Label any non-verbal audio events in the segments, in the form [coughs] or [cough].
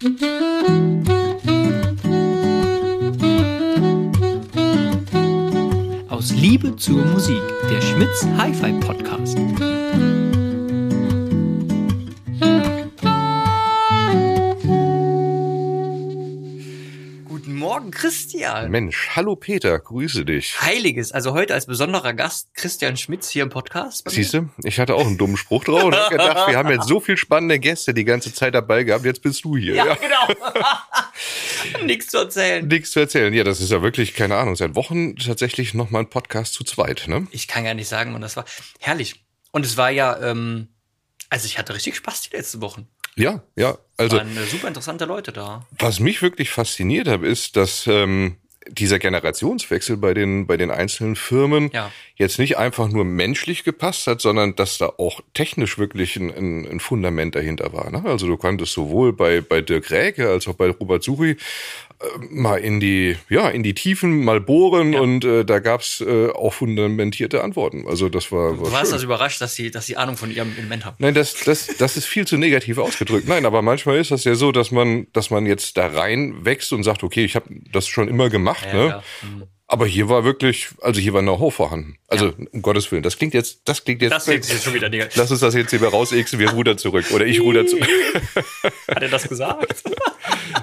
Aus Liebe zur Musik, der Schmitz Hi-Fi Podcast. Morgen, Christian. Mensch, hallo Peter, grüße dich. Heiliges, also heute als besonderer Gast Christian Schmitz hier im Podcast. Siehst du, ich hatte auch einen dummen Spruch drauf und hab gedacht, wir haben jetzt so viel spannende Gäste die ganze Zeit dabei gehabt, jetzt bist du hier. Ja, Ja. genau. [laughs] Nichts zu erzählen. Nichts zu erzählen. Ja, das ist ja wirklich, keine Ahnung, seit Wochen tatsächlich nochmal ein Podcast zu zweit, ne? Ich kann gar nicht sagen, und das war herrlich. Und es war ja, ähm, also ich hatte richtig Spaß die letzten Wochen. Ja, ja. Also, Waren äh, super interessante Leute da. was mich wirklich fasziniert hat, ist, dass ähm, dieser Generationswechsel bei den, bei den einzelnen Firmen Ja. jetzt nicht einfach nur menschlich gepasst hat, sondern dass da auch technisch wirklich ein, ein, ein Fundament dahinter war. Ne? Also du konntest sowohl bei, bei Dirk Räke als auch bei Robert Suchi mal in die, ja, in die Tiefen mal bohren und äh, da gab's äh, auch fundamentierte Antworten. Also das war, war Du warst schön. also überrascht, dass sie, dass sie Ahnung von ihrem Element haben. Nein, das, das, das ist viel zu negativ ausgedrückt. Nein, aber manchmal ist das ja so, dass man, dass man jetzt da rein wächst und sagt, okay, ich habe das schon immer gemacht, Ja, ne? ja. Mhm. Aber hier war wirklich, also hier war Know-how vorhanden. Also um Gottes Willen, das klingt jetzt, das klingt jetzt. Das klingt jetzt schon wieder negativ. Lass uns das jetzt hier rausexen, wir rudern zurück oder ich ruder zurück. [laughs] Hat er das gesagt?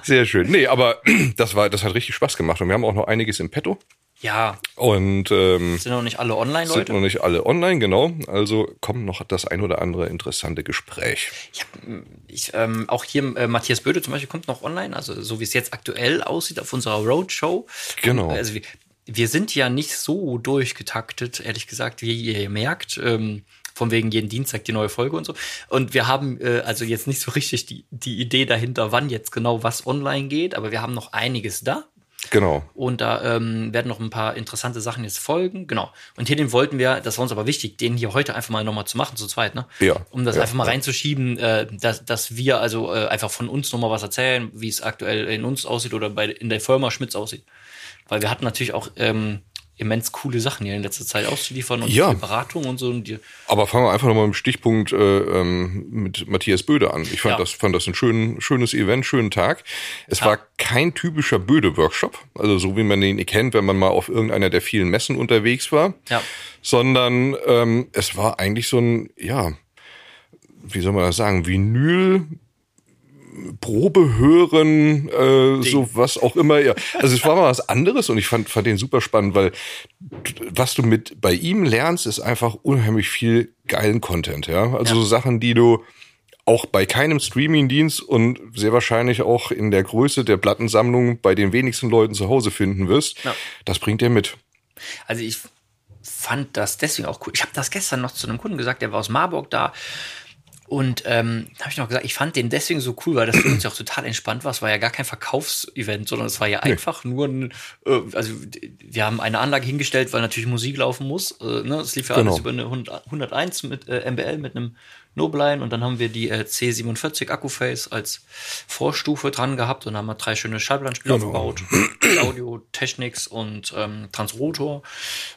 Sehr schön. Nee, aber [clears throat] das war, das hat richtig Spaß gemacht und wir haben auch noch einiges im Petto ja, und ähm, sind noch nicht alle sind Online-Leute. noch nicht alle online, genau. Also kommt noch das ein oder andere interessante Gespräch. Ich hab, ich, ähm, auch hier äh, Matthias Böde zum Beispiel kommt noch online, also so wie es jetzt aktuell aussieht auf unserer Roadshow. Genau. Also wir, wir sind ja nicht so durchgetaktet, ehrlich gesagt, wie ihr merkt. Ähm, von wegen jeden Dienstag die neue Folge und so. Und wir haben äh, also jetzt nicht so richtig die, die Idee dahinter, wann jetzt genau was online geht, aber wir haben noch einiges da. Genau. Und da ähm, werden noch ein paar interessante Sachen jetzt folgen. Genau. Und hier den wollten wir, das war uns aber wichtig, den hier heute einfach mal nochmal zu machen, zu zweit, ne? Ja. Um das Ja, einfach mal ja. reinzuschieben, äh, dass, dass wir also äh, einfach von uns nochmal was erzählen, wie es aktuell in uns aussieht oder bei in der Firma Schmitz aussieht. Weil wir hatten natürlich auch ähm, immens coole Sachen hier in letzter Zeit auszuliefern und Ja. Beratung und so. Und Aber fangen wir einfach nochmal im Stichpunkt äh, ähm, mit Matthias Böde an. Ich fand, Ja. das, fand das ein schön, schönes Event, schönen Tag. Es war kein typischer Böde-Workshop, also so wie man den kennt, wenn man mal auf irgendeiner der vielen Messen unterwegs war, Ja. sondern ähm, es war eigentlich so ein, ja, wie soll man das sagen, Vinyl. Probe hören, äh, so was auch immer. Ja. Also es war mal was anderes und ich fand, fand den super spannend, weil was du mit bei ihm lernst, ist einfach unheimlich viel geilen Content. Ja, also Ja. so Sachen, die du auch bei keinem Streamingdienst und sehr wahrscheinlich auch in der Größe der Plattensammlung bei den wenigsten Leuten zu Hause finden wirst. Ja. Das bringt er mit. Also ich fand das deswegen auch cool. Ich habe das gestern noch zu einem Kunden gesagt, der war aus Marburg da. Und ähm, habe ich noch gesagt, ich fand den deswegen so cool, weil das für uns ja auch total entspannt war. Es war ja gar kein Verkaufsevent, sondern es war ja einfach nur ein, äh, also wir haben eine Anlage hingestellt, weil natürlich Musik laufen muss. Äh, ne? Es lief ja Genau. alles über eine 100 101 mit äh, MBL mit einem Nobline und dann haben wir die äh, C47 Akkuface als Vorstufe dran gehabt und haben wir drei schöne Schallplattenspieler Genau. verbaut. Audio Technics und ähm, Transrotor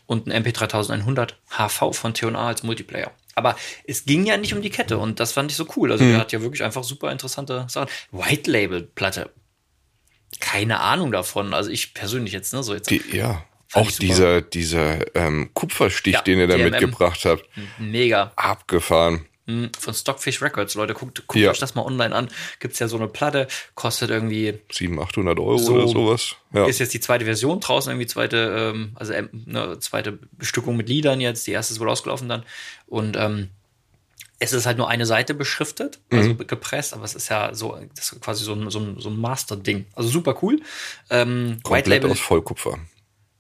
und ein MP3100 HV von T&A als Multiplayer. Aber es ging ja nicht um die Kette und das fand ich so cool. Also der hat ja wirklich einfach super interessante Sachen. White Label Platte. Keine Ahnung davon. Also ich persönlich jetzt, ne, so jetzt. Die, ja. Auch dieser, dieser ähm, Kupferstich, Ja, den ihr da DMM. mitgebracht habt, Mega. abgefahren. Hm, Von Stockfish Records, Leute, guckt, guckt Ja. euch das mal online an. Gibt's ja so eine Platte, kostet irgendwie 700, 800 Euro So oder sowas. Ja. Ist jetzt die zweite Version draußen, irgendwie zweite, ähm, also ähm, eine zweite Bestückung mit Liedern jetzt. Die erste ist wohl ausgelaufen dann. Und ähm, es ist halt nur eine Seite beschriftet, also Mhm. gepresst, aber es ist ja so, das ist quasi so ein, so ein, so ein Master-Ding. Also super cool. Ähm, White Komplett Label. aus Vollkupfer.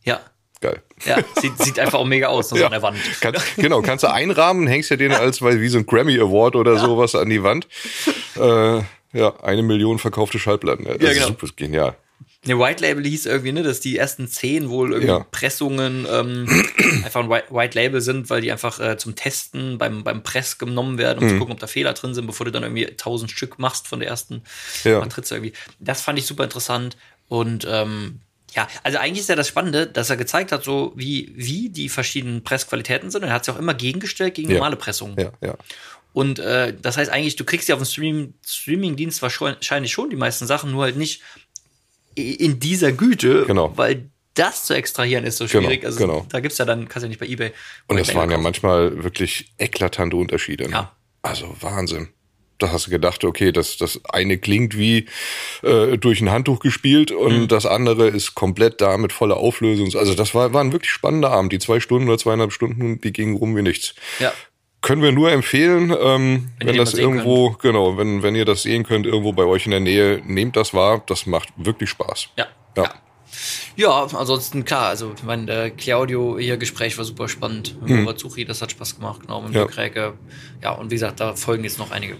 Ja. Geil. Ja, sieht, sieht einfach auch mega aus, so [laughs] an der Wand. Kann, genau, kannst du einrahmen, hängst ja den als weil wie so ein Grammy Award oder sowas an die Wand. Äh, ja, eine Million verkaufte Schallplatten. Das Ja, ist genau. super genial. Ne, White Label hieß irgendwie, ne, dass die ersten zehn wohl irgendwie Ja. Pressungen ähm, [clears throat] einfach ein White, White Label sind, weil die einfach äh, zum Testen beim, beim Press genommen werden, um Mhm. zu gucken, ob da Fehler drin sind, bevor du dann irgendwie tausend Stück machst von der ersten Ja. Matrize irgendwie. Das fand ich super interessant und ähm, ja, also eigentlich ist ja das Spannende, dass er gezeigt hat, so wie, wie die verschiedenen Pressqualitäten sind. Und er hat sich auch immer gegengestellt gegen Ja. normale Pressungen. Ja, ja. Und äh, das heißt eigentlich, du kriegst ja auf dem Stream, Streaming-Dienst wahrscheinlich schon die meisten Sachen, nur halt nicht in dieser Güte, Genau. weil das zu extrahieren ist so Genau, schwierig. also genau. da gibt's ja dann, kannst du ja nicht bei Ebay. Und das waren ja manchmal wirklich eklatante Unterschiede. ne? Ja. Also Wahnsinn. Da hast du gedacht, okay, das, das eine klingt wie äh, durch ein Handtuch gespielt und Mhm. das andere ist komplett da mit voller Auflösung. Also das war, war ein wirklich spannender Abend. Die zwei Stunden oder zweieinhalb Stunden, die gingen rum wie nichts. Ja. Können wir nur empfehlen, ähm, wenn, den das irgendwo, genau, wenn, wenn ihr das sehen könnt, irgendwo bei euch in der Nähe, nehmt das wahr. Das macht wirklich Spaß. Ja. Ja. ja. Ja, ansonsten klar, also ich meine, der Claudio hier Gespräch war super spannend. Mit Robert Suchi, das hat Spaß gemacht, genau, mit Mhm. Ja. Kräke. Ja, und wie gesagt, da folgen jetzt noch einige.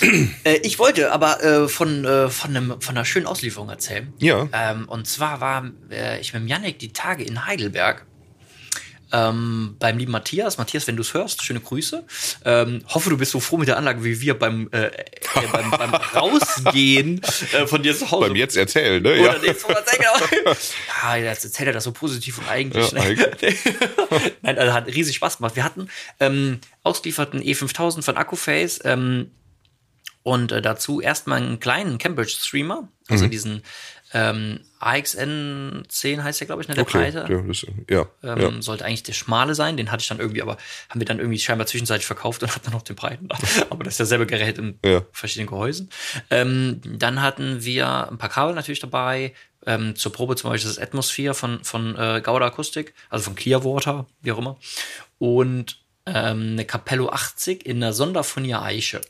[clears throat] äh, ich wollte aber äh, von, äh, von, einem, von einer schönen Auslieferung erzählen. Ja. Ähm, und zwar war äh, ich mit Yannick die Tage in Heidelberg. Ähm, beim lieben Matthias. Matthias, wenn du es hörst, schöne Grüße. Ähm, hoffe, du bist so froh mit der Anlage wie wir beim, äh, äh, beim, beim [laughs] Rausgehen äh, von dir zu Hause. Beim jetzt erzählen, ne? Oder Ja. was genau. Ja, jetzt erzählt er das so positiv und eigentlich. Ja, ne? [laughs] Nein, also hat riesig Spaß gemacht. Wir hatten ähm, ausgelieferten E5000 von Accuface ähm, und äh, dazu erstmal einen kleinen Cambridge Streamer, also diesen ähm, AXN 10 heißt der, glaube ich, ne, der Okay. Breite. Ja, das, ja, Ähm, ja. Sollte eigentlich der schmale sein, den hatte ich dann irgendwie, aber haben wir dann irgendwie scheinbar zwischenzeitlich verkauft und [laughs] hatten dann noch den breiten. [laughs] Aber das ist dasselbe Gerät in Ja. verschiedenen Gehäusen. Ähm, dann hatten wir ein paar Kabel natürlich dabei. Ähm, zur Probe zum Beispiel das Atmosphere von, von äh, Gauda Akustik, also von Clearwater, wie auch immer. Und ähm, eine Capello 80 in einer Sonderfurnier Eiche.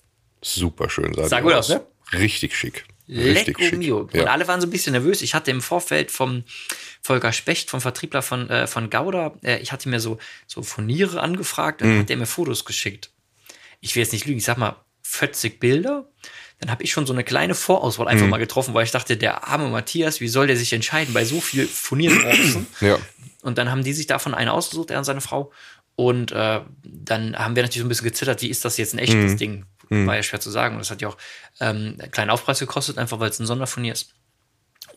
Super schön. Sah Sah gut aus, ne? Richtig schick. Richtig Lecco mio. Und Ja. alle waren so ein bisschen nervös. Ich hatte im Vorfeld vom Volker Specht, vom Vertriebler von, äh, von Gauda, äh, ich hatte mir so, so Furniere angefragt, Mhm. dann hat der mir Fotos geschickt. Ich will jetzt nicht lügen, ich sag mal 40 Bilder. Dann habe ich schon so eine kleine Vorauswahl Mhm. einfach mal getroffen, weil ich dachte, der arme Matthias, wie soll der sich entscheiden bei so viel Furnierboxen? [clears throat] Ja. Und dann haben die sich davon eine ausgesucht, er und seine Frau. Und äh, dann haben wir natürlich so ein bisschen gezittert, wie ist das jetzt ein echtes Ding? War ja schwer zu sagen. Und das hat ja auch ähm, einen kleinen Aufpreis gekostet, einfach weil es ein Sonderfurnier ist.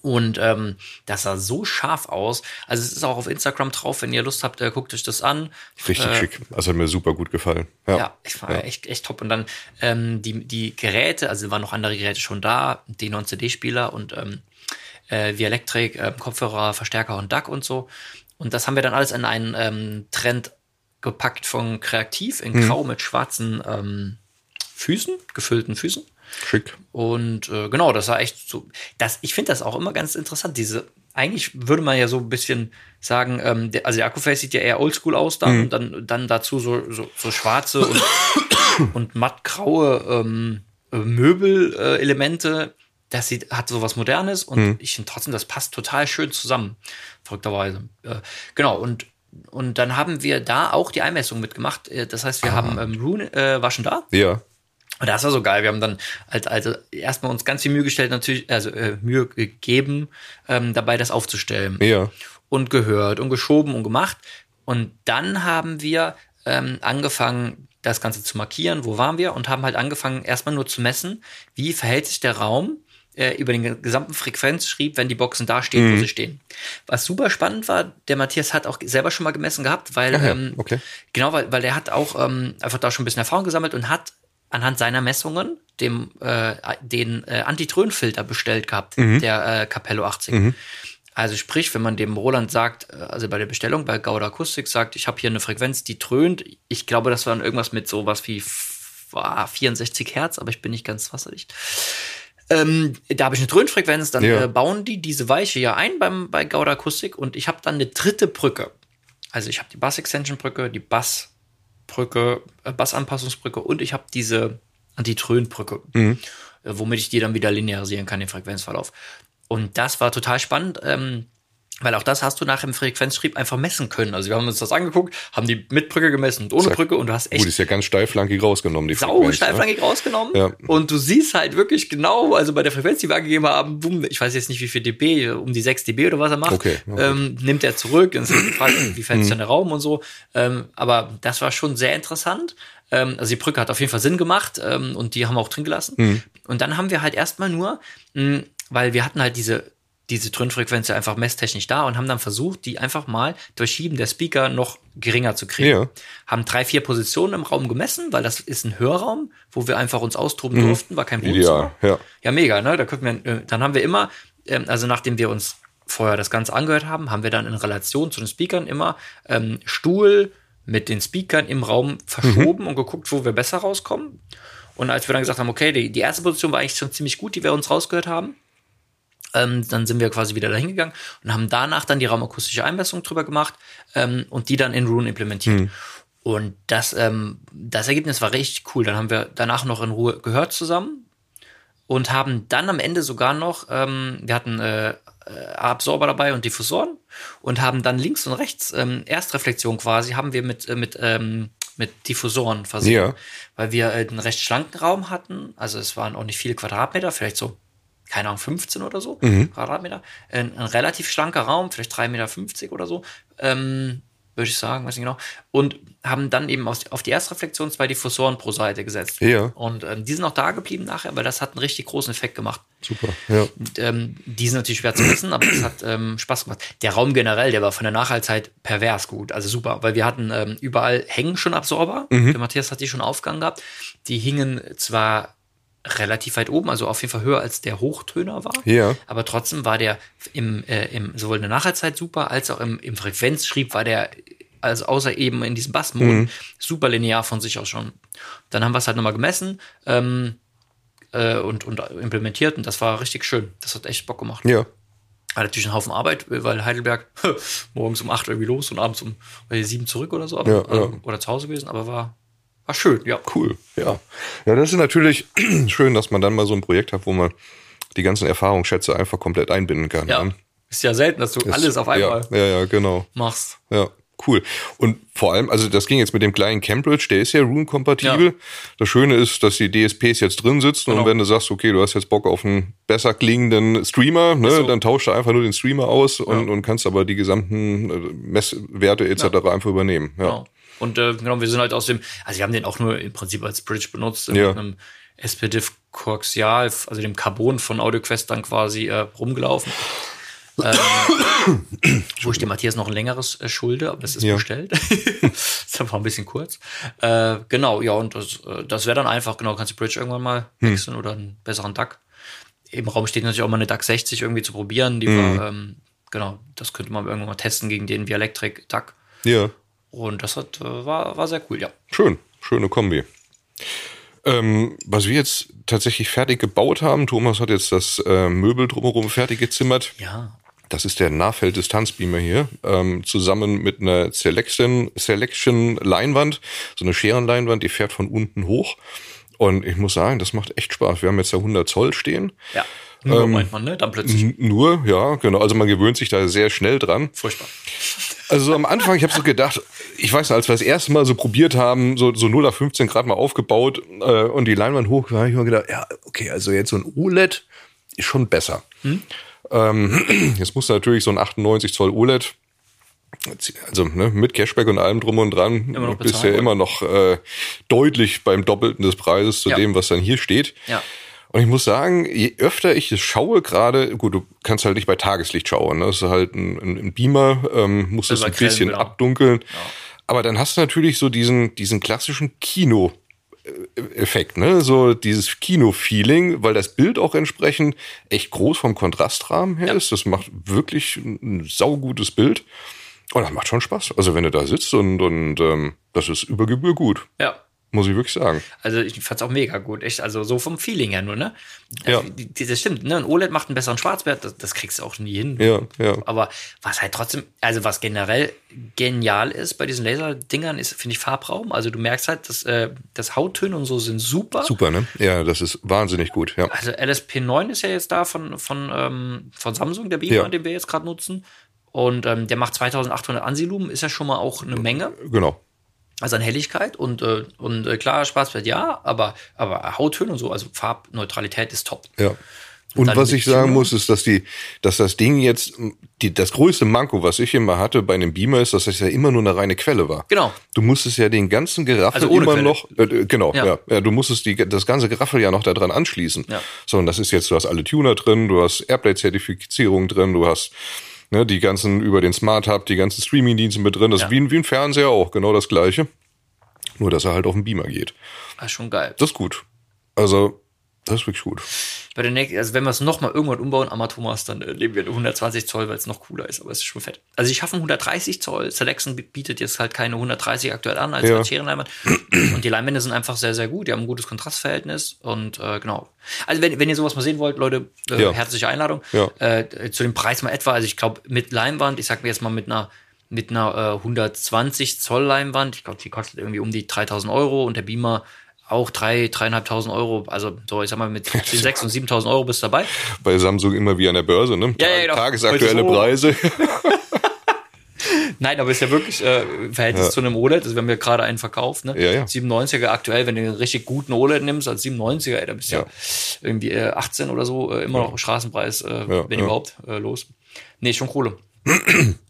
Und ähm, das sah so scharf aus. Also es ist auch auf Instagram drauf, wenn ihr Lust habt, äh, guckt euch das an. Richtig Äh, schick. Das hat mir super gut gefallen. Ja. ja, ich war echt, echt top. Und dann ähm, die, die Geräte, also waren noch andere Geräte schon da, D9 CD-Spieler und ähm, äh, wie Elektrik, äh, Kopfhörer, Verstärker und DAC und so. Und das haben wir dann alles in einen ähm, Trend gepackt von Kreativ in Grau mit schwarzen ähm, Füßen, gefüllten Füßen. Schick. Und äh, genau, das war echt so. Das, ich finde das auch immer ganz interessant. Diese, eigentlich würde man ja so ein bisschen sagen, ähm, der, also der Akkuface sieht ja eher oldschool aus dann und dann, dann dazu so, so, so schwarze und, [coughs] und mattgraue ähm, äh, Möbelelemente. Äh, Elemente. das sieht, hat so was Modernes und ich finde trotzdem, das passt total schön zusammen, verrückterweise. Äh, genau, und und dann haben wir da auch die Einmessung mitgemacht. Äh, Das heißt, wir haben ähm, Rune, äh, war schon da. Ja. Und das war so geil. Wir haben dann halt also erstmal uns ganz viel Mühe gestellt, natürlich, also äh, Mühe gegeben, ähm, dabei das aufzustellen. Ja. Und gehört und geschoben und gemacht. Und dann haben wir ähm, angefangen, das Ganze zu markieren, wo waren wir, und haben halt angefangen, erstmal nur zu messen, wie verhält sich der Raum äh, über den gesamten Frequenzschrieb, wenn die Boxen da stehen, wo sie stehen. Was super spannend war, der Matthias hat auch selber schon mal gemessen gehabt, weil ja, ähm, okay. Genau, weil, weil der hat auch ähm, einfach da schon ein bisschen Erfahrung gesammelt und hat anhand seiner Messungen dem, äh, den äh, Antitrönfilter bestellt gehabt, der äh, Capello 80. Also sprich, wenn man dem Roland sagt, äh, also bei der Bestellung bei Gauda Akustik sagt, ich habe hier eine Frequenz, die trönt, ich glaube, das war dann irgendwas mit sowas wie f- ah, 64 Hertz, aber ich bin nicht ganz wasserdicht. Ähm, da habe ich eine Dröhnfrequenz, dann Ja. äh, bauen die diese Weiche ja ein beim, bei Gauda Akustik und ich habe dann eine dritte Brücke. Also ich habe die Bass-Extension-Brücke, die Bassbrücke, äh, Bassanpassungsbrücke und ich habe diese Antitrönbrücke, äh, womit ich die dann wieder linearisieren kann, den Frequenzverlauf. Und das war total spannend, ähm, weil auch das hast du nach dem Frequenzschrieb einfach messen können. Also wir haben uns das angeguckt, haben die mit Brücke gemessen und ohne Zack. Brücke und du hast echt Gut, ist ja ganz steiflankig rausgenommen, die sau Frequenz, ne? steifrangig rausgenommen. Ja. Und du siehst halt wirklich genau, also bei der Frequenz, die wir angegeben haben, boom, ich weiß jetzt nicht, wie viel dB, um die 6 dB oder was er macht, Okay, ja, ähm, nimmt er zurück. Und es ist die Frage, [clears throat] wie fällt dann der Raum und so. Ähm, aber das war schon sehr interessant. Ähm, also die Brücke hat auf jeden Fall Sinn gemacht ähm, und die haben wir auch drin gelassen. Und dann haben wir halt erstmal nur, weil wir hatten halt diese diese Tonfrequenz ja einfach messtechnisch da und haben dann versucht, die einfach mal durch Schieben der Speaker noch geringer zu kriegen. Ja. Haben drei, vier Positionen im Raum gemessen, weil das ist ein Hörraum, wo wir einfach uns austoben durften, war kein Wohnzimmer. Ideal, ja. Ja, mega, ne? Da könnten wir, äh, dann haben wir immer, ähm, also nachdem wir uns vorher das Ganze angehört haben, haben wir dann in Relation zu den Speakern immer ähm, Stuhl mit den Speakern im Raum verschoben und geguckt, wo wir besser rauskommen. Und als wir dann gesagt haben, okay, die, die erste Position war eigentlich schon ziemlich gut, die wir uns rausgehört haben, ähm, dann sind wir quasi wieder dahin gegangen und haben danach dann die raumakustische Einmessung drüber gemacht ähm, und die dann in Rune implementiert. Und das, ähm, das Ergebnis war richtig cool. Dann haben wir danach noch in Ruhe gehört zusammen und haben dann am Ende sogar noch, ähm, wir hatten äh, äh, Absorber dabei und Diffusoren und haben dann links und rechts ähm, Erstreflexion quasi haben wir mit äh, mit ähm, mit Diffusoren versehen, Ja. weil wir äh, einen recht schlanken Raum hatten. Also es waren auch nicht viele Quadratmeter, vielleicht so keine Ahnung 15 oder so Quadratmeter. Ein, ein relativ schlanker Raum, vielleicht 3,50 Meter oder so. Ähm, würde ich sagen, weiß nicht genau. Und haben dann eben aus, auf die Erstreflexion zwei Diffusoren pro Seite gesetzt. Ja. Und ähm, die sind auch da geblieben nachher, weil das hat einen richtig großen Effekt gemacht. Super. Ja. Und, ähm, die sind natürlich schwer zu messen, aber das hat ähm, Spaß gemacht. Der Raum generell, der war von der Nachhaltigkeit pervers gut, also super, weil wir hatten ähm, überall hängen schon Absorber. Der Matthias hat die schon aufgegangen gehabt. Die hingen zwar relativ weit oben, also auf jeden Fall höher als der Hochtöner war. Ja. Aber trotzdem war der im, äh, im sowohl in der Nachhaltigkeit super, als auch im, im Frequenzschrieb war der, also außer eben in diesem Bassmodus, super linear von sich aus schon. Dann haben wir es halt nochmal gemessen ähm, äh, und, und implementiert und das war richtig schön. Das hat echt Bock gemacht. Ja. War natürlich ein Haufen Arbeit, weil Heidelberg [laughs] morgens um 8 irgendwie los und abends um äh, 7 zurück oder so, aber, Ja, ja. ähm, oder zu Hause gewesen, aber war, war schön, ja. Cool, ja. Ja, das ist natürlich [clears throat] schön, dass man dann mal so ein Projekt hat, wo man die ganzen Erfahrungsschätze einfach komplett einbinden kann. Ja. ne? Ist ja selten, dass du Ist- alles auf einmal Ja, ja, ja, genau. machst. Ja, cool. Und vor allem, also das ging jetzt mit dem kleinen Cambridge, der ist ja Rune-kompatibel. Ja. Das Schöne ist, dass die DSPs jetzt drin sitzen und Genau. wenn du sagst, okay, du hast jetzt Bock auf einen besser klingenden Streamer, ne, so. dann tauscht du einfach nur den Streamer aus und, und kannst aber die gesamten äh, Messwerte etc. einfach übernehmen. Ja. Genau. Und äh, genau, wir sind halt aus dem, also wir haben den auch nur im Prinzip als Bridge benutzt, Ja. mit einem SPDIF Coaxial, also dem Carbon von AudioQuest dann quasi äh, rumgelaufen. ähm, wo ich dem Matthias noch ein längeres äh, schulde, aber das ist Ja. bestellt. [laughs] ist einfach ein bisschen kurz. Äh, genau, ja, und das, äh, das wäre dann einfach, genau, kannst du Bridge irgendwann mal Hm. wechseln oder einen besseren DAC. Im Raum steht natürlich auch mal eine DAC 60 irgendwie zu probieren. Die Hm. war, ähm, genau, das könnte man irgendwann mal testen gegen den Vialectric DAC. ja. Und das hat, äh, war, war sehr cool, ja. Schön, schöne Kombi. Ähm, was wir jetzt tatsächlich fertig gebaut haben, Thomas hat jetzt das äh, Möbel drumherum fertig gezimmert. Ja. Das ist der Nahfeld-Distanzbeamer hier, ähm, zusammen mit einer Selection, Selection Leinwand, so eine Scherenleinwand, die fährt von unten hoch. Und ich muss sagen, das macht echt Spaß. Wir haben jetzt da 100 Zoll stehen. Ja. Nur Ähm, meint man, ne? Dann plötzlich. Nur, ja, genau. Also man gewöhnt sich da sehr schnell dran. Furchtbar. Also so am Anfang, ich habe so gedacht, ich weiß noch, als wir das erste Mal so probiert haben, so, so 0 auf 15 Grad mal aufgebaut äh, und die Leinwand hoch, habe ich mir gedacht, ja, okay, also jetzt so ein OLED ist schon besser. Ähm, [clears throat] jetzt muss natürlich so ein 98 Zoll OLED, also ne, mit Cashback und allem drum und dran, Immer bist ja immer noch äh, deutlich beim Doppelten des Preises zu Ja. dem, was dann hier steht. Ja. Und ich muss sagen, je öfter ich es schaue, gerade, gut, du kannst halt nicht bei Tageslicht schauen, ne? das ist halt ein, ein, Beamer, ähm, musst es bei ein bisschen genau. abdunkeln. Aber dann hast du natürlich so diesen, diesen klassischen Kino. Effekt, ne? So dieses Kino-Feeling, weil das Bild auch entsprechend echt groß vom Kontrastrahmen her ist. Das macht wirklich ein saugutes Bild. Und das macht schon Spaß. Also wenn du da sitzt und, und ähm, das ist über Gebühr gut, Ja. Muss ich wirklich sagen. Also ich fand's auch mega gut, echt. Also so vom Feeling her nur, ne? Ja. Also, die- Das stimmt, ne? Ein OLED macht einen besseren Schwarzwert, das, das kriegst du auch nie hin. Ja, ja. Aber was halt trotzdem, also was generell genial ist bei diesen Laserdingern, ist, finde ich, Farbraum. Also du merkst halt, dass äh, das Hauttöne und so sind super. Super, ne? Ja, das ist wahnsinnig gut, ja. Also LSP9 ist ja jetzt da von, von, ähm, von Samsung, der Beamer, Ja. den wir jetzt gerade nutzen. Und ähm, der macht 2800 Ansilumen, ist ja schon mal auch eine Menge. Genau. Also an Helligkeit und, äh, und äh, klar, Schwarzwert ja, aber, aber Hauttöne und so, also Farbneutralität ist top. Ja. Und Dann was ich sagen muss, ist, dass die, dass das Ding jetzt, die, das größte Manko, was ich immer hatte bei einem Beamer, ist, dass das ja immer nur eine reine Quelle war. Genau. Du musstest ja den ganzen Geraffel Also immer Quelle. noch, äh, genau, ja. Ja. ja, du musstest die, das ganze Geraffel ja noch da dran anschließen. Ja. So, und das ist jetzt, du hast alle Tuner drin, du hast Airplay-Zertifizierung drin, du hast ne, die ganzen über den Smart Hub, die ganzen Streaming-Dienste mit drin. Das Ja. ist wie, ein- wie ein Fernseher auch, genau das gleiche. Nur, dass er halt auf den Beamer geht. Das ist schon geil. Das ist gut. Also, das ist wirklich gut. Bei der nächsten, also wenn wir es nochmal irgendwann umbauen, Amatomas, dann äh, nehmen wir eine 120 Zoll, weil es noch cooler ist, aber es ist schon fett. Also ich schaffe 130 Zoll. Selection bietet jetzt halt keine 130 aktuell an als Ja. als Scherenleinwand. Und die Leinwände sind einfach sehr, sehr gut. Die haben ein gutes Kontrastverhältnis und äh, genau. Also wenn, wenn ihr sowas mal sehen wollt, Leute, äh, Ja. herzliche Einladung. Ja. Äh, zu dem Preis mal etwa, also ich glaube mit Leinwand, ich sag mir jetzt mal mit einer mit einer äh, 120 Zoll Leinwand, ich glaube, die kostet irgendwie um die 3000 Euro und der Beamer auch drei, dreieinhalbtausend Euro, also so, ich sag mal, mit 10, 6 [laughs] und 7000 Euro bist du dabei. Bei Samsung immer wie an der Börse, ne? Ja, ja, genau. Tagesaktuelle so. Preise. [laughs] [laughs] Nein, aber ist ja wirklich äh, im Verhältnis Ja. zu einem OLED, also wir haben ja gerade einen verkauft, ne? Ja, ja. 97er aktuell, wenn du einen richtig guten OLED nimmst als 97er, ey, da bist du ja. Ja. irgendwie äh, 18 oder so, äh, immer noch Straßenpreis, äh, wenn überhaupt, äh, los. Nee, schon Kohle. [clears throat]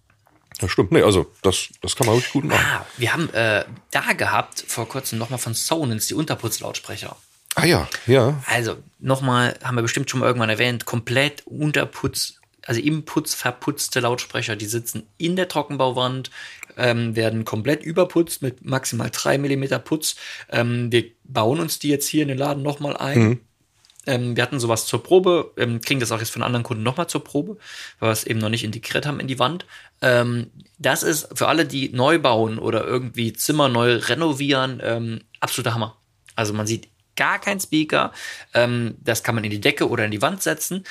Das stimmt. Nee, also das, das kann man wirklich gut machen. Ah, wir haben äh, da gehabt, vor kurzem nochmal von Sonens, die Unterputzlautsprecher. Ah ja, ja. Also, nochmal, haben wir bestimmt schon mal irgendwann erwähnt, komplett Unterputz, also im Putz verputzte Lautsprecher, die sitzen in der Trockenbauwand, ähm, werden komplett überputzt mit maximal drei Millimeter Putz. Ähm, wir bauen uns die jetzt hier in den Laden nochmal ein. Ähm, wir hatten sowas zur Probe, ähm, kriegen das auch jetzt von anderen Kunden nochmal zur Probe, weil wir es eben noch nicht integriert haben in die Wand. Ähm, das ist für alle, die neu bauen oder irgendwie Zimmer neu renovieren, ähm, absoluter Hammer. Also man sieht gar kein Speaker. Ähm, das kann man in die Decke oder in die Wand setzen.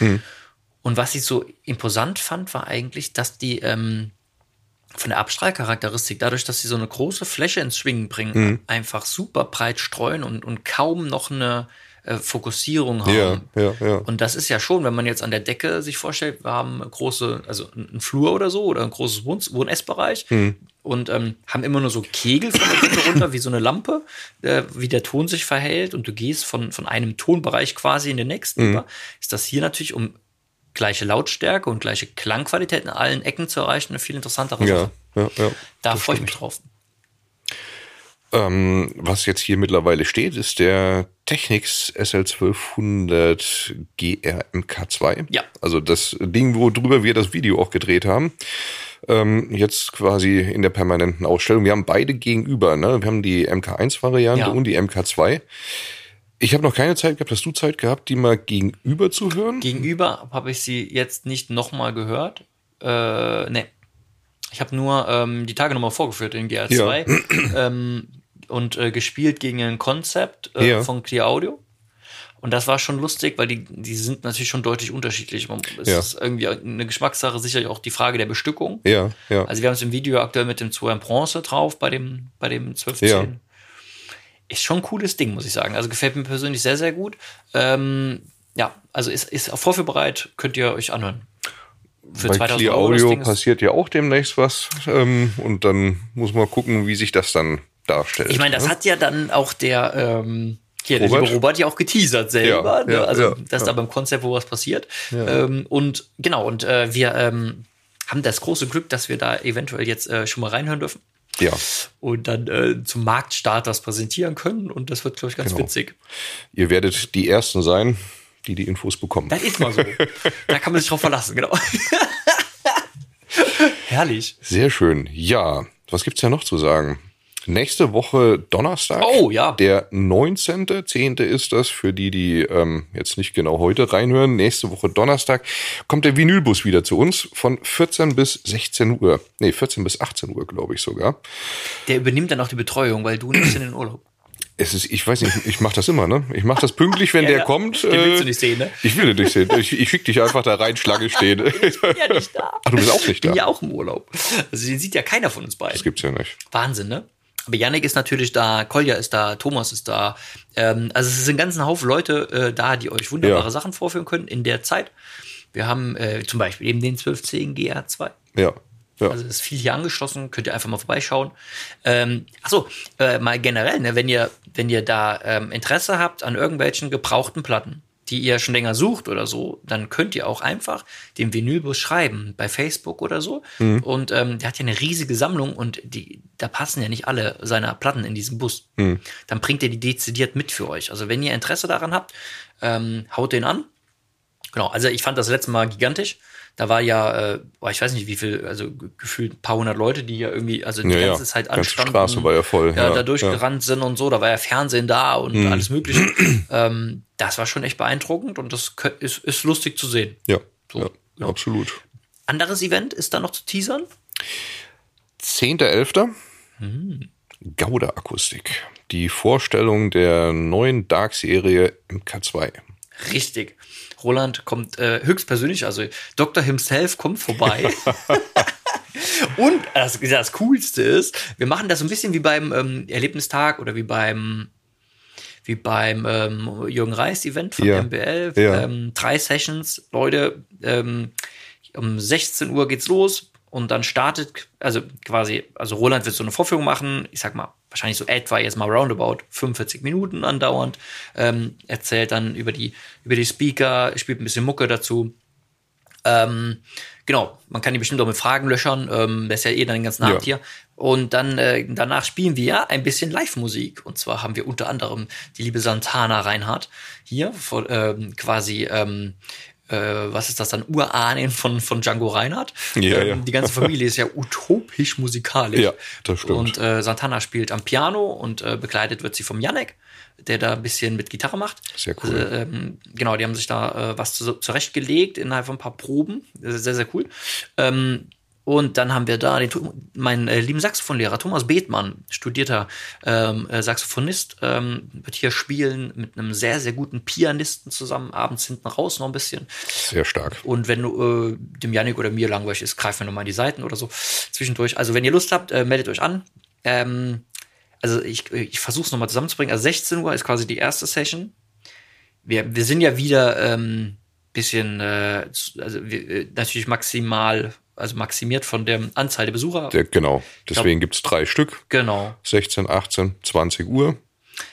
Und was ich so imposant fand, war eigentlich, dass die ähm, von der Abstrahlcharakteristik, dadurch, dass sie so eine große Fläche ins Schwingen bringen, einfach super breit streuen und, und kaum noch eine äh, Fokussierung haben. Ja, ja, ja. Und das ist ja schon, wenn man jetzt an der Decke sich vorstellt, wir haben große, also einen Flur oder so oder ein großes Wohn- Wohn-Essbereich und ähm, haben immer nur so Kegel von der Decke runter, wie so eine Lampe, äh, wie der Ton sich verhält und du gehst von, von einem Tonbereich quasi in den nächsten über, ist das hier natürlich, um gleiche Lautstärke und gleiche Klangqualität in allen Ecken zu erreichen, eine viel interessantere Ja, Sache. ja, ja. Da Das freue ich mich drauf. Ähm, was jetzt hier mittlerweile steht, ist der Technics SL1200 GRMK2. Ja. Also das Ding, worüber wir das Video auch gedreht haben. Ähm, jetzt quasi in der permanenten Ausstellung. Wir haben beide gegenüber. Ne? Wir haben die MK1-Variante Ja. und die MK2. Ich habe noch keine Zeit gehabt. Hast du Zeit gehabt, die mal gegenüber zu hören? Gegenüber habe ich sie jetzt nicht nochmal gehört. Äh, nee. Ich habe nur ähm, die Tage nochmal vorgeführt in GR2 ähm, und äh, gespielt gegen ein Konzept äh, Ja. von Clear Audio. Und das war schon lustig, weil die, die sind natürlich schon deutlich unterschiedlich. Es Ja. ist irgendwie eine Geschmackssache, sicherlich auch die Frage der Bestückung. ja, ja. Also wir haben es im Video aktuell mit dem 2 in Bronze drauf, bei dem, bei dem 1210. Ja. Ist schon ein cooles Ding, muss ich sagen. Also gefällt mir persönlich sehr, sehr gut. Ähm, ja, also ist, ist auch vorführbereit, könnt ihr euch anhören. Für Bei 2000 Clear Audio passiert ja auch demnächst was. Ähm, und dann muss man gucken, wie sich das dann darstellt. Ich meine, das ne? hat ja dann auch der, ähm, hier, der Robert? liebe Robert ja auch geteasert selber. Ja, ne? ja, also, ja, dass ja. da beim Konzept wo was passiert. Ähm, und genau, und äh, wir ähm, haben das große Glück, dass wir da eventuell jetzt äh, schon mal reinhören dürfen. Ja, und dann äh, zum Marktstart das präsentieren können. Und das wird, glaube ich, ganz Genau. witzig. ihr werdet die Ersten sein, die die Infos bekommen. Das ist mal so. [laughs] da kann man sich drauf verlassen, genau. [laughs] Herrlich. Sehr schön. Ja, was gibt's ja noch zu sagen? Nächste Woche Donnerstag. Oh, ja. Der 19.10. ist das, für die, die ähm, jetzt nicht genau heute reinhören. Nächste Woche Donnerstag kommt der Vinylbus wieder zu uns von 14 bis 16 Uhr. Nee, 14 bis 18 Uhr, glaube ich sogar. Der übernimmt dann auch die Betreuung, weil du nimmst in den Urlaub. Es ist, ich weiß nicht, ich mache das immer, ne? Ich mache das pünktlich, wenn Ja, der ja. kommt. Den willst äh, du nicht sehen, ne? Ich will den nicht sehen. Ich, ich schick dich einfach da rein, Schlange stehen. [laughs] Ich bin ja nicht da. Ach, du bist auch nicht bin da. ja auch im Urlaub. Also den sieht ja keiner von uns beiden. Das gibt's ja nicht. Wahnsinn, ne? Aber Yannick ist natürlich da, Kolja ist da, Thomas ist da. Ähm, also es sind ein ganzen Haufen Leute äh, da, die euch wunderbare Ja. Sachen vorführen können in der Zeit. Wir haben äh, zum Beispiel eben den 1210 GR2. Ja. Ja. Also ist viel hier angeschlossen, könnt ihr einfach mal vorbeischauen. Ähm, achso, äh, mal generell, ne, wenn ihr, wenn ihr da ähm, Interesse habt an irgendwelchen gebrauchten Platten, die ihr schon länger sucht oder so, dann könnt ihr auch einfach dem Vinylbus schreiben bei Facebook oder so. Mhm. Und ähm, der hat ja eine riesige Sammlung und die, da passen ja nicht alle seiner Platten in diesem Bus. Mhm. Dann bringt er die dezidiert mit für euch. Also wenn ihr Interesse daran habt, ähm, haut den an. Genau, also ich fand das letzte Mal gigantisch. Da war ja, äh, ich weiß nicht wie viel, also ge- gefühlt ein paar hundert Leute, die ja irgendwie, also die Ja, ja. ganze Zeit Ganze anstanden. Straße war ja voll, Ja, ja, da durchgerannt sind und so. Da war ja Fernsehen da und Mhm. alles Mögliche. [clears throat] ähm, das war schon echt beeindruckend und das ist, ist lustig zu sehen. Ja, So, ja, ja. absolut. Anderes Event ist da noch zu teasern? 10.11. Gauda Akustik. Die Vorstellung der neuen Dark-Serie im K2. Richtig. Roland kommt äh, höchstpersönlich, also Dr. himself kommt vorbei. [laughs] Und das, das Coolste ist, wir machen das so ein bisschen wie beim ähm, Erlebnistag oder wie beim wie beim ähm, Jürgen Reis Event von Ja. MBL. Ja. Ähm, drei Sessions, Leute, ähm, um 16 Uhr geht's los und dann startet, also quasi, also Roland wird so eine Vorführung machen, ich sag mal, wahrscheinlich so etwa jetzt mal roundabout 45 Minuten andauernd, ähm, erzählt dann über die, über die Speaker, spielt ein bisschen Mucke dazu. Ähm, genau, man kann die bestimmt auch mit Fragen löchern. Ähm, das ist ja eh dann den ganzen Abend Ja. hier. Und dann äh, danach spielen wir ja ein bisschen Live-Musik. Und zwar haben wir unter anderem die liebe Santana Reinhardt hier, von, ähm, quasi, ähm, äh, was ist das dann, Urahnen von, von Django Reinhardt. Ja, ähm, ja. Die ganze Familie ist ja utopisch musikalisch. Ja, das stimmt. Und äh, Santana spielt am Piano und äh, begleitet wird sie vom Janek, der da ein bisschen mit Gitarre macht. Sehr cool. Also, ähm, genau, die haben sich da äh, was zu, zurechtgelegt innerhalb von ein paar Proben. Das ist Sehr, sehr cool. Ähm, und dann haben wir da den, meinen äh, lieben Saxophonlehrer Thomas Bethmann, studierter ähm, äh, Saxophonist, ähm, wird hier spielen mit einem sehr, sehr guten Pianisten zusammen, abends hinten raus noch ein bisschen. Sehr stark. Und wenn du äh, dem Janik oder mir langweilig ist, greifen wir nochmal in die Seiten oder so zwischendurch. Also wenn ihr Lust habt, äh, meldet euch an. Ähm, also ich, ich versuche es nochmal zusammenzubringen. Also 16 Uhr ist quasi die erste Session. Wir, wir sind ja wieder ähm, bisschen, äh, also wir, äh, natürlich maximal, also maximiert von der Anzahl der Besucher. Der, genau. Deswegen gibt's drei Stück. genau. 16, 18, 20 Uhr.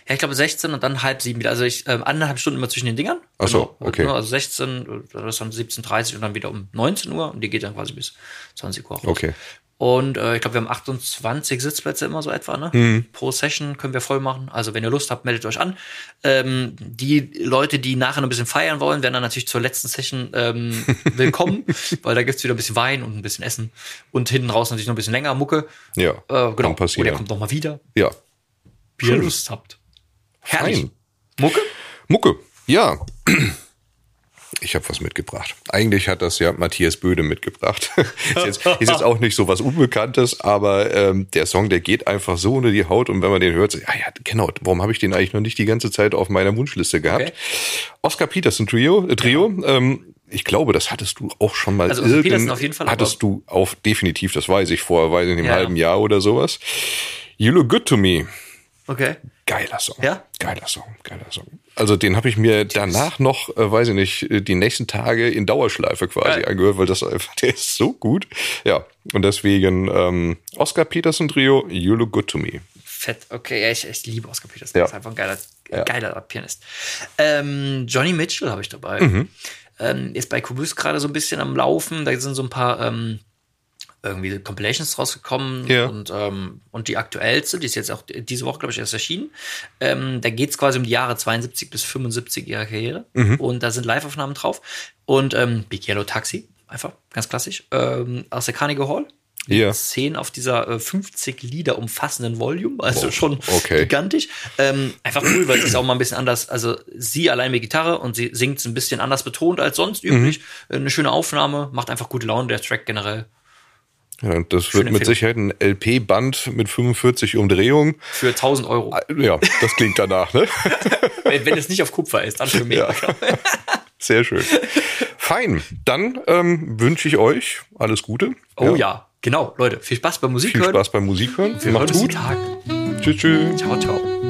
Ja, ich glaube 16 und dann halb sieben wieder. Also ich ähm, anderthalb Stunden immer zwischen den Dingern. Ach so, Genau. okay. Also 16, das ist dann 17.30 und dann wieder um 19 Uhr und die geht dann quasi bis 20 Uhr. raus. Okay. Und äh, ich glaube, wir haben 28 Sitzplätze immer so etwa, ne? Mhm. Pro Session können wir voll machen. Also wenn ihr Lust habt, meldet euch an. Ähm, die Leute, die nachher noch ein bisschen feiern wollen, werden dann natürlich zur letzten Session ähm, [laughs] willkommen, weil da gibt's wieder ein bisschen Wein und ein bisschen Essen. Und hinten raus natürlich noch ein bisschen länger Mucke. Ja, Äh, genau. passieren. der kommt noch mal wieder, Ja. wie ihr. Lust habt. Herrlich. Fein. Mucke? Mucke, ja. Ich habe was mitgebracht. Eigentlich hat das ja Matthias Böde mitgebracht. [laughs] ist, jetzt, ist jetzt auch nicht so was Unbekanntes, aber ähm, der Song, der geht einfach so unter die Haut und wenn man den hört, so, ja, ja, genau, warum habe ich den eigentlich noch nicht die ganze Zeit auf meiner Wunschliste gehabt? Okay. Oscar Peterson Trio, äh, Trio, ähm, ich glaube, das hattest du auch schon mal. Also Oscar irgend- Peterson auf jeden Fall, Hattest du auf definitiv, das weiß ich vor, weiß ich, einem Ja. halben Jahr oder sowas. You Look Good to Me. Okay. Geiler Song. Ja? Geiler Song, geiler Song. Also den habe ich mir danach noch, äh, weiß ich nicht, äh, die nächsten Tage in Dauerschleife quasi Geil. angehört, weil das einfach, [laughs] der ist so gut. Ja, und deswegen ähm, Oscar Peterson Trio, You Look Good to Me. Fett, okay, ja, ich, ich liebe Oscar Peterson. Ja. Das ist einfach ein geiler, Ja. geiler Pianist. Ähm, Johnny Mitchell habe ich dabei. Mhm. Ähm, ist bei Kubus gerade so ein bisschen am Laufen. Da sind so ein paar ähm, irgendwie Compilations rausgekommen. Ja. Und, ähm, und die aktuellste, die ist jetzt auch diese Woche, glaube ich, erst erschienen. Ähm, da geht es quasi um die Jahre 72 bis 75 ihrer Karriere. Mhm. Und da sind Live-Aufnahmen drauf. Und ähm, Big Yellow Taxi, einfach ganz klassisch. Ähm, aus der Carnegie Hall. Ja. 10 auf dieser äh, 50 Lieder umfassenden Volume, also Oh, schon okay. gigantisch. Ähm, einfach cool, weil es ist auch mal ein bisschen anders. Also sie allein mit Gitarre und sie singt es ein bisschen anders betont als sonst üblich. Mhm. Eine schöne Aufnahme, macht einfach gute Laune, der Track generell. Ja, das Schöne wird mit Empfehlung. Sicherheit ein LP-Band mit 45 Umdrehungen. Für 1000 Euro. Ja, das klingt danach, ne? [laughs] wenn, wenn es nicht auf Kupfer ist, dann für mehr. [laughs] Sehr schön. Fein. Dann ähm, wünsche ich euch alles Gute. Oh ja. genau, Leute, viel Spaß beim Musik Viel hören. Spaß beim. Wir hören Macht's uns die gut. Tage. Tschüss, tschüss. Ciao, ciao.